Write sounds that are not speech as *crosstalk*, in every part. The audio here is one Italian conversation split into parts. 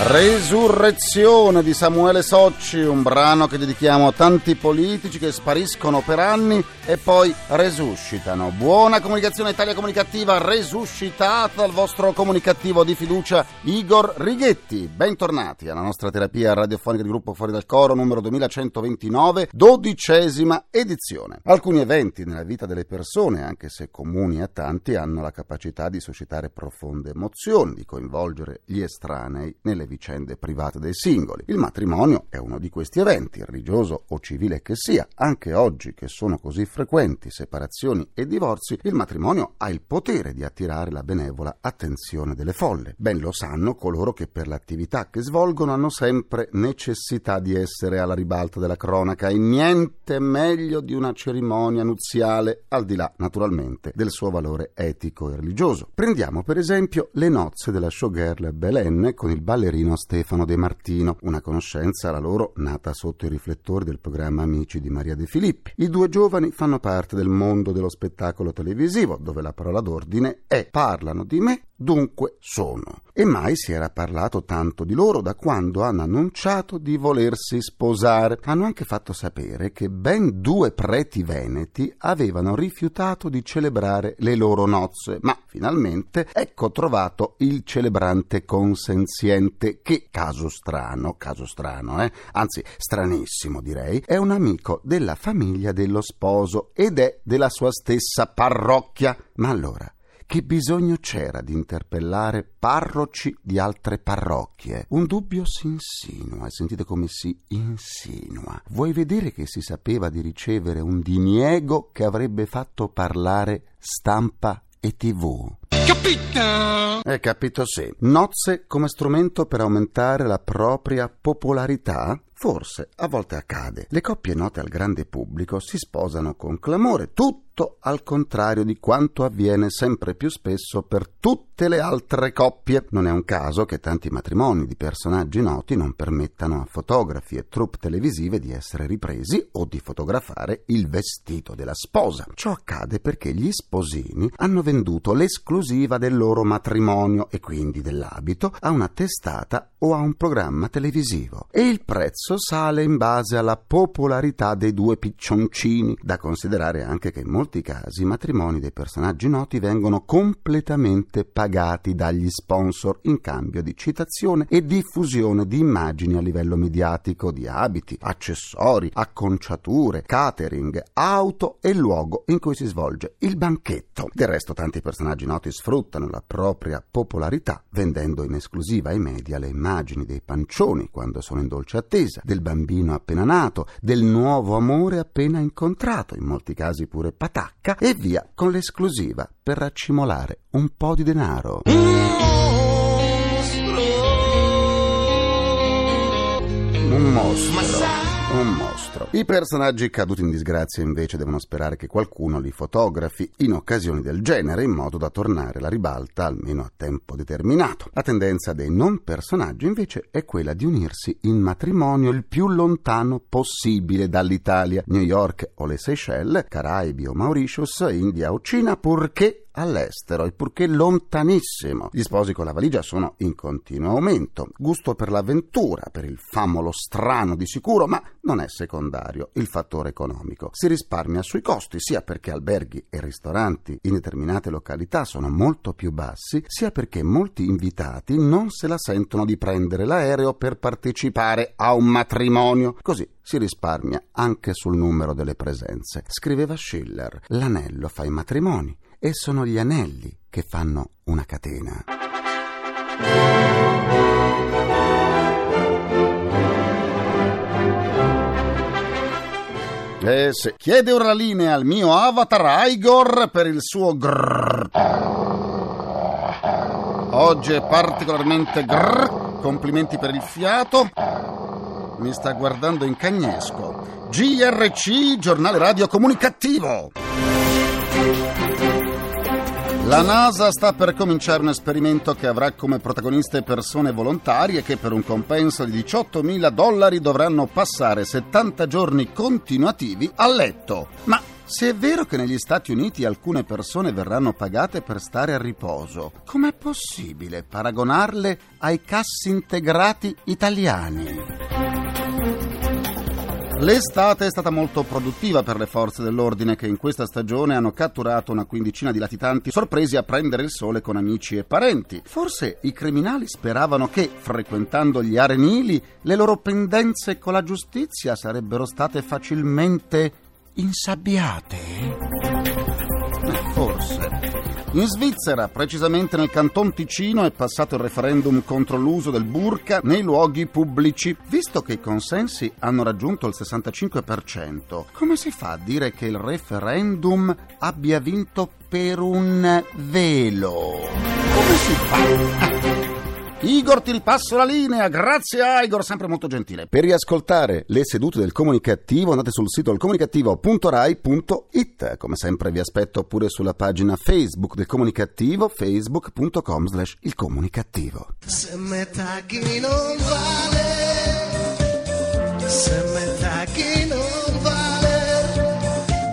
Resurrezione di Samuele Socci, un brano che dedichiamo a tanti politici che spariscono per anni e poi resuscitano. Buona comunicazione Italia Comunicativa, resuscitata dal vostro comunicativo di fiducia Igor Righetti. Bentornati alla nostra terapia radiofonica di gruppo Fuori dal Coro numero 2129, dodicesima edizione. Alcuni eventi nella vita delle persone, anche se comuni a tanti, hanno la capacità di suscitare profonde emozioni, di coinvolgere gli estranei nelle vicende private dei singoli. Il matrimonio è uno di questi eventi, religioso o civile che sia. Anche oggi, che sono così frequenti separazioni e divorzi, il matrimonio ha il potere di attirare la benevola attenzione delle folle. Ben lo sanno coloro che per l'attività che svolgono hanno sempre necessità di essere alla ribalta della cronaca e niente meglio di una cerimonia nuziale, al di là naturalmente del suo valore etico e religioso. Prendiamo per esempio le nozze della showgirl Belen con il ballerino Stefano De Martino, una conoscenza la loro nata sotto i riflettori del programma Amici di Maria De Filippi. I due giovani fanno parte del mondo dello spettacolo televisivo, dove la parola d'ordine è parlano di me, dunque sono. E mai si era parlato tanto di loro da quando hanno annunciato di volersi sposare. Hanno anche fatto sapere che ben due preti veneti avevano rifiutato di celebrare le loro nozze, ma finalmente ecco trovato il celebrante consenziente che, caso strano, caso strano, eh? anzi stranissimo direi, è un amico della famiglia dello sposo ed è della sua stessa parrocchia. Ma allora, che bisogno c'era di interpellare parroci di altre parrocchie? Un dubbio si insinua, sentite come si insinua. Vuoi vedere che si sapeva di ricevere un diniego che avrebbe fatto parlare stampa e tv? Capito? Hai capito sì. Nozze come strumento per aumentare la propria popolarità? Forse, a volte accade. Le coppie note al grande pubblico si sposano con clamore, tutto al contrario di quanto avviene sempre più spesso per tutte le altre coppie. Non è un caso che tanti matrimoni di personaggi noti non permettano a fotografi e troupe televisive di essere ripresi o di fotografare il vestito della sposa. Ciò accade perché gli sposini hanno venduto l'esclusiva del loro matrimonio e quindi dell'abito a una testata o a un programma televisivo e il prezzo sale in base alla popolarità dei due piccioncini. Da considerare anche che in molti casi i matrimoni dei personaggi noti vengono completamente pagati dagli sponsor in cambio di citazione e diffusione di immagini a livello mediatico di abiti, accessori, acconciature, catering, auto e luogo in cui si svolge il banchetto. Del resto tanti personaggi noti sfruttano la propria popolarità vendendo in esclusiva ai media le immagini dei pancioni quando sono in dolce attesa, del bambino appena nato, del nuovo amore appena incontrato, in molti casi pure patacca, e via con l'esclusiva per raccimolare un po' di denaro. Un mostro. Un mostro. I personaggi caduti in disgrazia invece devono sperare che qualcuno li fotografi in occasioni del genere in modo da tornare la ribalta almeno a tempo determinato. La tendenza dei non personaggi invece è quella di unirsi in matrimonio il più lontano possibile dall'Italia, New York o le Seychelles, Caraibi o Mauritius, India o Cina, purché all'estero e purché lontanissimo. Gli sposi con la valigia sono in continuo aumento. Gusto per l'avventura, per il famolo strano di sicuro, ma non è secondario il fattore economico. Si risparmia sui costi, sia perché alberghi e ristoranti in determinate località sono molto più bassi, sia perché molti invitati non se la sentono di prendere l'aereo per partecipare a un matrimonio. Così si risparmia anche sul numero delle presenze. Scriveva Schiller, l'anello fa i matrimoni e sono gli anelli che fanno una catena. Eh sì. Chiede la linea al mio avatar Igor per il suo grrr. Oggi è particolarmente grrr. Complimenti per il fiato. Mi sta guardando in cagnesco. GRC, giornale radio comunicativo. La NASA sta per cominciare un esperimento che avrà come protagoniste persone volontarie che per un compenso di 18.000 dollari dovranno passare 70 giorni continuativi a letto. Ma se è vero che negli Stati Uniti alcune persone verranno pagate per stare a riposo, com'è possibile paragonarle ai cassi integrati italiani? L'estate è stata molto produttiva per le forze dell'ordine che in questa stagione hanno catturato una quindicina di latitanti sorpresi a prendere il sole con amici e parenti. Forse i criminali speravano che, frequentando gli arenili, le loro pendenze con la giustizia sarebbero state facilmente insabbiate? Forse. In Svizzera, precisamente nel canton Ticino, è passato il referendum contro l'uso del burka nei luoghi pubblici. Visto che i consensi hanno raggiunto il 65%, come si fa a dire che il referendum abbia vinto per un velo? Come si fa? Igor ti ripasso la linea, grazie a Igor, sempre molto gentile. Per riascoltare le sedute del comunicativo andate sul sito ilcomunicativo.rai.it. Come sempre vi aspetto pure sulla pagina Facebook del comunicativo, facebook.com slash il comunicativo. Se metà chi non vale, se metà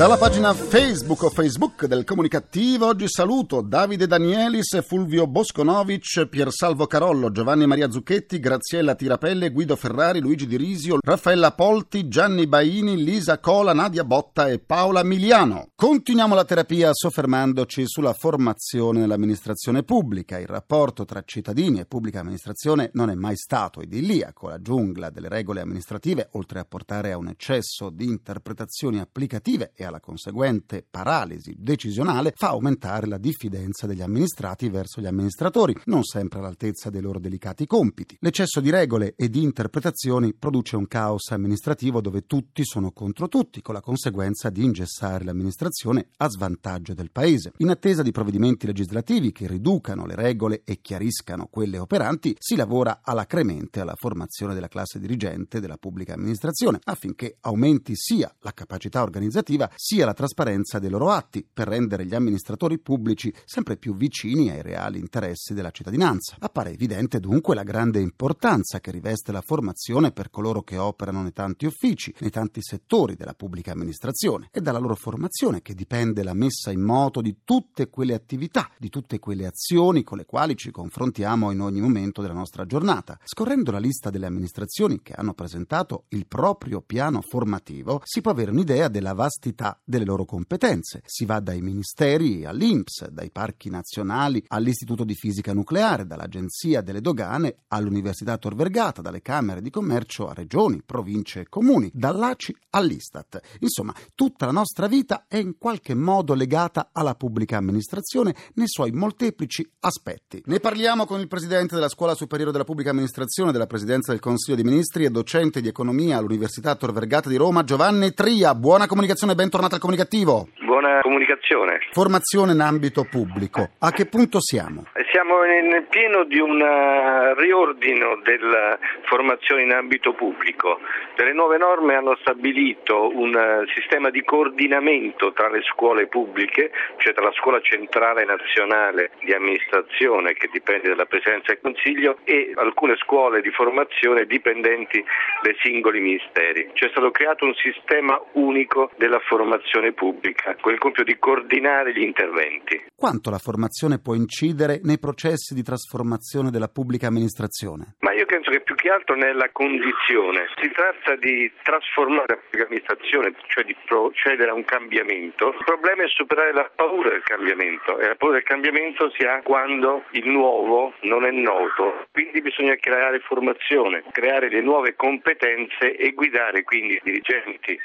Dalla pagina Facebook o Facebook del Comunicativo oggi saluto Davide Danielis, Fulvio Bosconovic, Piersalvo Carollo, Giovanni Maria Zucchetti, Graziella Tirapelle, Guido Ferrari, Luigi Di Risio, Raffaella Polti, Gianni Baini, Lisa Cola, Nadia Botta e Paola Miliano. Continuiamo la terapia soffermandoci sulla formazione nell'amministrazione pubblica. Il rapporto tra cittadini e pubblica amministrazione non è mai stato idilliaco. La giungla delle regole amministrative, oltre a portare a un eccesso di interpretazioni applicative e alla conseguente paralisi decisionale fa aumentare la diffidenza degli amministrati verso gli amministratori, non sempre all'altezza dei loro delicati compiti. L'eccesso di regole e di interpretazioni produce un caos amministrativo dove tutti sono contro tutti, con la conseguenza di ingessare l'amministrazione a svantaggio del Paese. In attesa di provvedimenti legislativi che riducano le regole e chiariscano quelle operanti, si lavora alacremente alla formazione della classe dirigente della pubblica amministrazione, affinché aumenti sia la capacità organizzativa sia la trasparenza dei loro atti per rendere gli amministratori pubblici sempre più vicini ai reali interessi della cittadinanza. Appare evidente dunque la grande importanza che riveste la formazione per coloro che operano nei tanti uffici, nei tanti settori della pubblica amministrazione. È dalla loro formazione che dipende la messa in moto di tutte quelle attività, di tutte quelle azioni con le quali ci confrontiamo in ogni momento della nostra giornata. Scorrendo la lista delle amministrazioni che hanno presentato il proprio piano formativo, si può avere un'idea della vastità delle loro competenze. Si va dai ministeri all'INPS, dai parchi nazionali all'Istituto di Fisica Nucleare, dall'Agenzia delle Dogane all'Università Tor Vergata, dalle Camere di Commercio a regioni, province e comuni, dall'ACI all'Istat. Insomma, tutta la nostra vita è in qualche modo legata alla pubblica amministrazione nei suoi molteplici aspetti. Ne parliamo con il presidente della Scuola Superiore della Pubblica Amministrazione della Presidenza del Consiglio dei Ministri e docente di economia all'Università Tor Vergata di Roma, Giovanni Tria. Buona comunicazione, bentornato al comunicativo. Buona comunicazione. Formazione in ambito pubblico. A che punto siamo? Siamo nel pieno di un eh, riordino della formazione in ambito pubblico. Le nuove norme hanno stabilito un eh, sistema di coordinamento tra le scuole pubbliche, cioè tra la scuola centrale nazionale di amministrazione che dipende dalla Presidenza del Consiglio e alcune scuole di formazione dipendenti dai singoli ministeri. C'è stato creato un sistema unico della formazione pubblica con il compito di coordinare gli interventi. Quanto la formazione può incidere nei processi di trasformazione della pubblica amministrazione? Ma io penso che più che altro nella condizione. Si tratta di trasformare la pubblica amministrazione, cioè di procedere a un cambiamento. Il problema è superare la paura del cambiamento e la paura del cambiamento si ha quando il nuovo non è noto. Quindi bisogna creare formazione, creare le nuove competenze e guidare quindi i dirigenti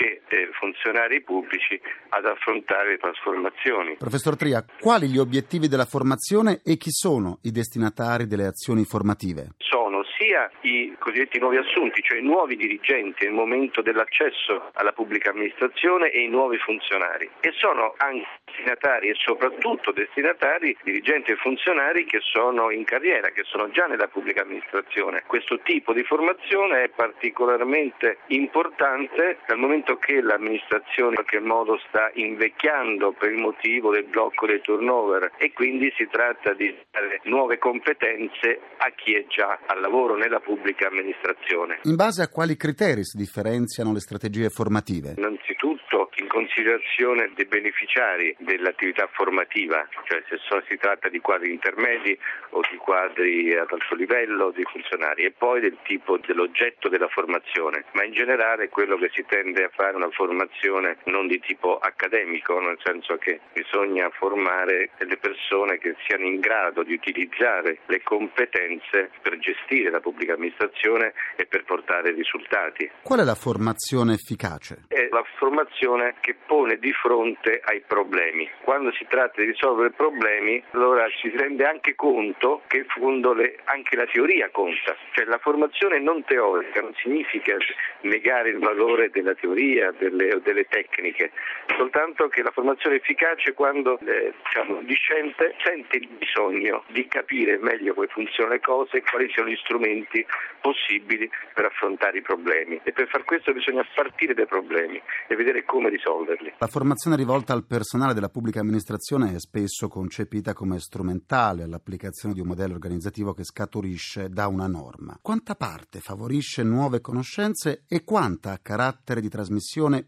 e funzionari pubblici ad affrontare le trasformazioni. Professor Tria, quali gli obiettivi della formazione e chi sono i destinatari delle azioni formative? Sono sia i cosiddetti nuovi assunti, cioè i nuovi dirigenti nel momento dell'accesso alla pubblica amministrazione e i nuovi funzionari e sono anche destinatari e soprattutto destinatari dirigenti e funzionari che sono in carriera, che sono già nella pubblica amministrazione. Questo tipo di formazione è particolarmente importante dal momento che l'amministrazione in qualche modo sta invecchiando per il motivo del blocco dei turnover e quindi si tratta di dare nuove competenze a chi è già al lavoro nella pubblica amministrazione. In base a quali criteri si differenziano le strategie formative? Innanzitutto in considerazione dei beneficiari dell'attività formativa, cioè se so, si tratta di quadri intermedi o di quadri ad alto livello di funzionari e poi del tipo dell'oggetto della formazione, ma in generale quello che si tende a fare una formazione non di tipo accademico, nel senso che bisogna formare delle persone che siano in grado di utilizzare le competenze per gestire la pubblica amministrazione e per portare risultati. Qual è la formazione efficace? È la formazione che pone di fronte ai problemi. Quando si tratta di risolvere problemi, allora si rende anche conto che in fondo le, anche la teoria conta, cioè la formazione non teorica non significa negare il valore della teoria delle, o delle tecniche, soltanto che la formazione è efficace quando eh, diciamo, discente sente il bisogno di capire meglio come funzionano le cose e quali siano gli strumenti possibili per affrontare i problemi e per far questo bisogna partire dai problemi e vedere come risolverli. La formazione rivolta al personale della pubblica amministrazione è spesso concepita come strumentale all'applicazione di un modello organizzativo che scaturisce da una norma. Quanta parte favorisce nuove conoscenze e quanta ha carattere di trasmissione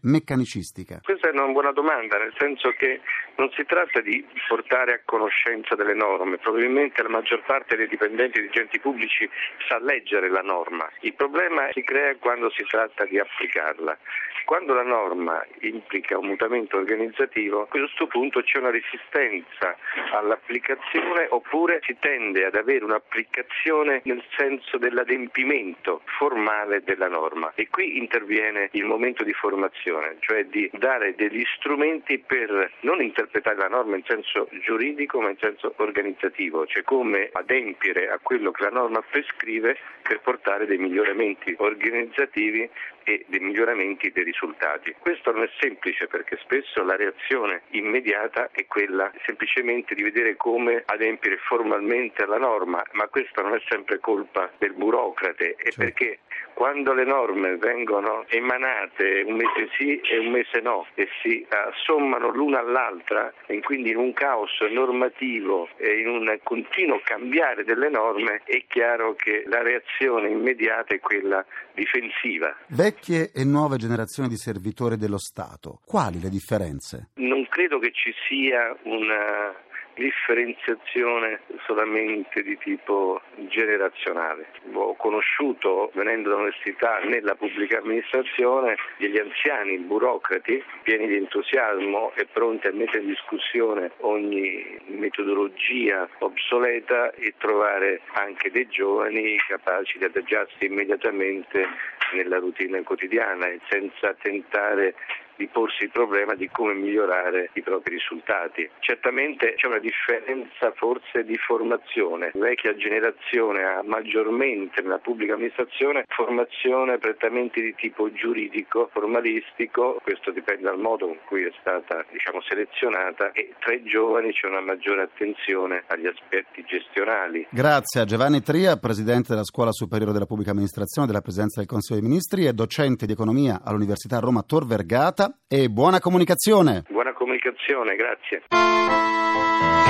meccanicistica? Una buona domanda, nel senso che non si tratta di portare a conoscenza delle norme, probabilmente la maggior parte dei dipendenti e dirigenti pubblici sa leggere la norma, il problema si crea quando si tratta di applicarla. Quando la norma implica un mutamento organizzativo, a questo punto c'è una resistenza all'applicazione oppure si tende ad avere un'applicazione nel senso dell'adempimento formale della norma. E qui interviene il momento di formazione, cioè di dare degli strumenti per non interpretare la norma in senso giuridico ma in senso organizzativo, cioè come adempiere a quello che la norma prescrive per portare dei miglioramenti organizzativi e dei miglioramenti dei risultati. Questo non è semplice perché spesso la reazione immediata è quella semplicemente di vedere come adempiere formalmente alla norma, ma questa non è sempre colpa del burocrate, è certo. perché quando le norme vengono emanate un mese sì e un mese no e si assommano l'una all'altra e quindi in un caos normativo e in un continuo cambiare delle norme è chiaro che la reazione immediata è quella difensiva. Vecchie e nuove generazioni di servitori dello Stato, quali le differenze? Non credo che ci sia una differenziazione solamente di tipo generazionale. Ho conosciuto, venendo dall'università, nella pubblica amministrazione, degli anziani burocrati pieni di entusiasmo e pronti a mettere in discussione ogni metodologia obsoleta e trovare anche dei giovani capaci di adagiarsi immediatamente nella routine quotidiana e senza tentare di porsi il problema di come migliorare i propri risultati. Certamente c'è una differenza forse di formazione. La vecchia generazione ha maggiormente nella pubblica amministrazione formazione prettamente di tipo giuridico, formalistico, questo dipende dal modo con cui è stata diciamo, selezionata e tra i giovani c'è una maggiore attenzione agli aspetti gestionali. Grazie a Giovanni Tria, Presidente della Scuola Superiore della Pubblica Amministrazione della Presidenza del Consiglio dei Ministri e docente di economia all'Università Roma Tor Vergata e buona comunicazione. Buona comunicazione, grazie.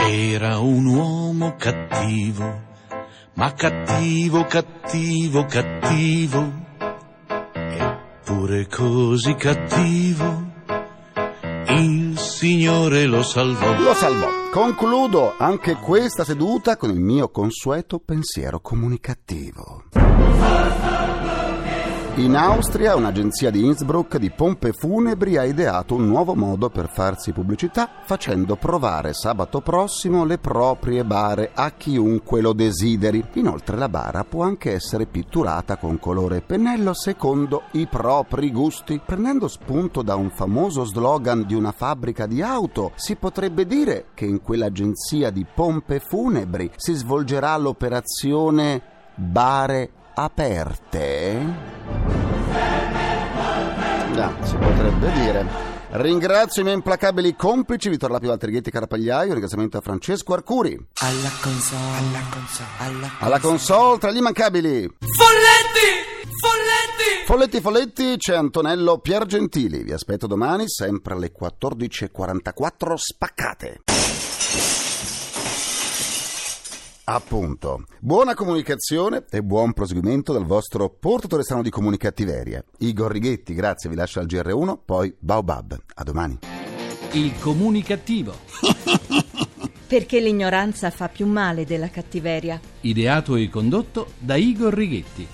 Era un uomo cattivo, ma cattivo, cattivo, cattivo, eppure così cattivo. Il Signore lo salvò. Lo salvò. Concludo anche questa seduta con il mio consueto pensiero comunicativo. In Austria un'agenzia di Innsbruck di pompe funebri ha ideato un nuovo modo per farsi pubblicità facendo provare sabato prossimo le proprie bare a chiunque lo desideri. Inoltre la bara può anche essere pitturata con colore e pennello secondo i propri gusti. Prendendo spunto da un famoso slogan di una fabbrica di auto, si potrebbe dire che in quell'agenzia di pompe funebri si svolgerà l'operazione bare aperte? No, si potrebbe dire. Ringrazio i miei implacabili complici Vittor Lapio Valtrighetti Carapagliaio, ringraziamento a Francesco Arcuri. Alla console, alla console, alla Alla console tra gli immancabili. Folletti! Folletti! Folletti Folletti c'è Antonello Piergentili. Vi aspetto domani sempre alle 14.44 spaccate. Appunto. Buona comunicazione e buon proseguimento dal vostro portatore strano di comunicattiveria. Igor Righetti, grazie, vi lascio al GR1, poi Baobab. A domani. Il comunicativo. *laughs* Perché l'ignoranza fa più male della cattiveria. Ideato e condotto da Igor Righetti.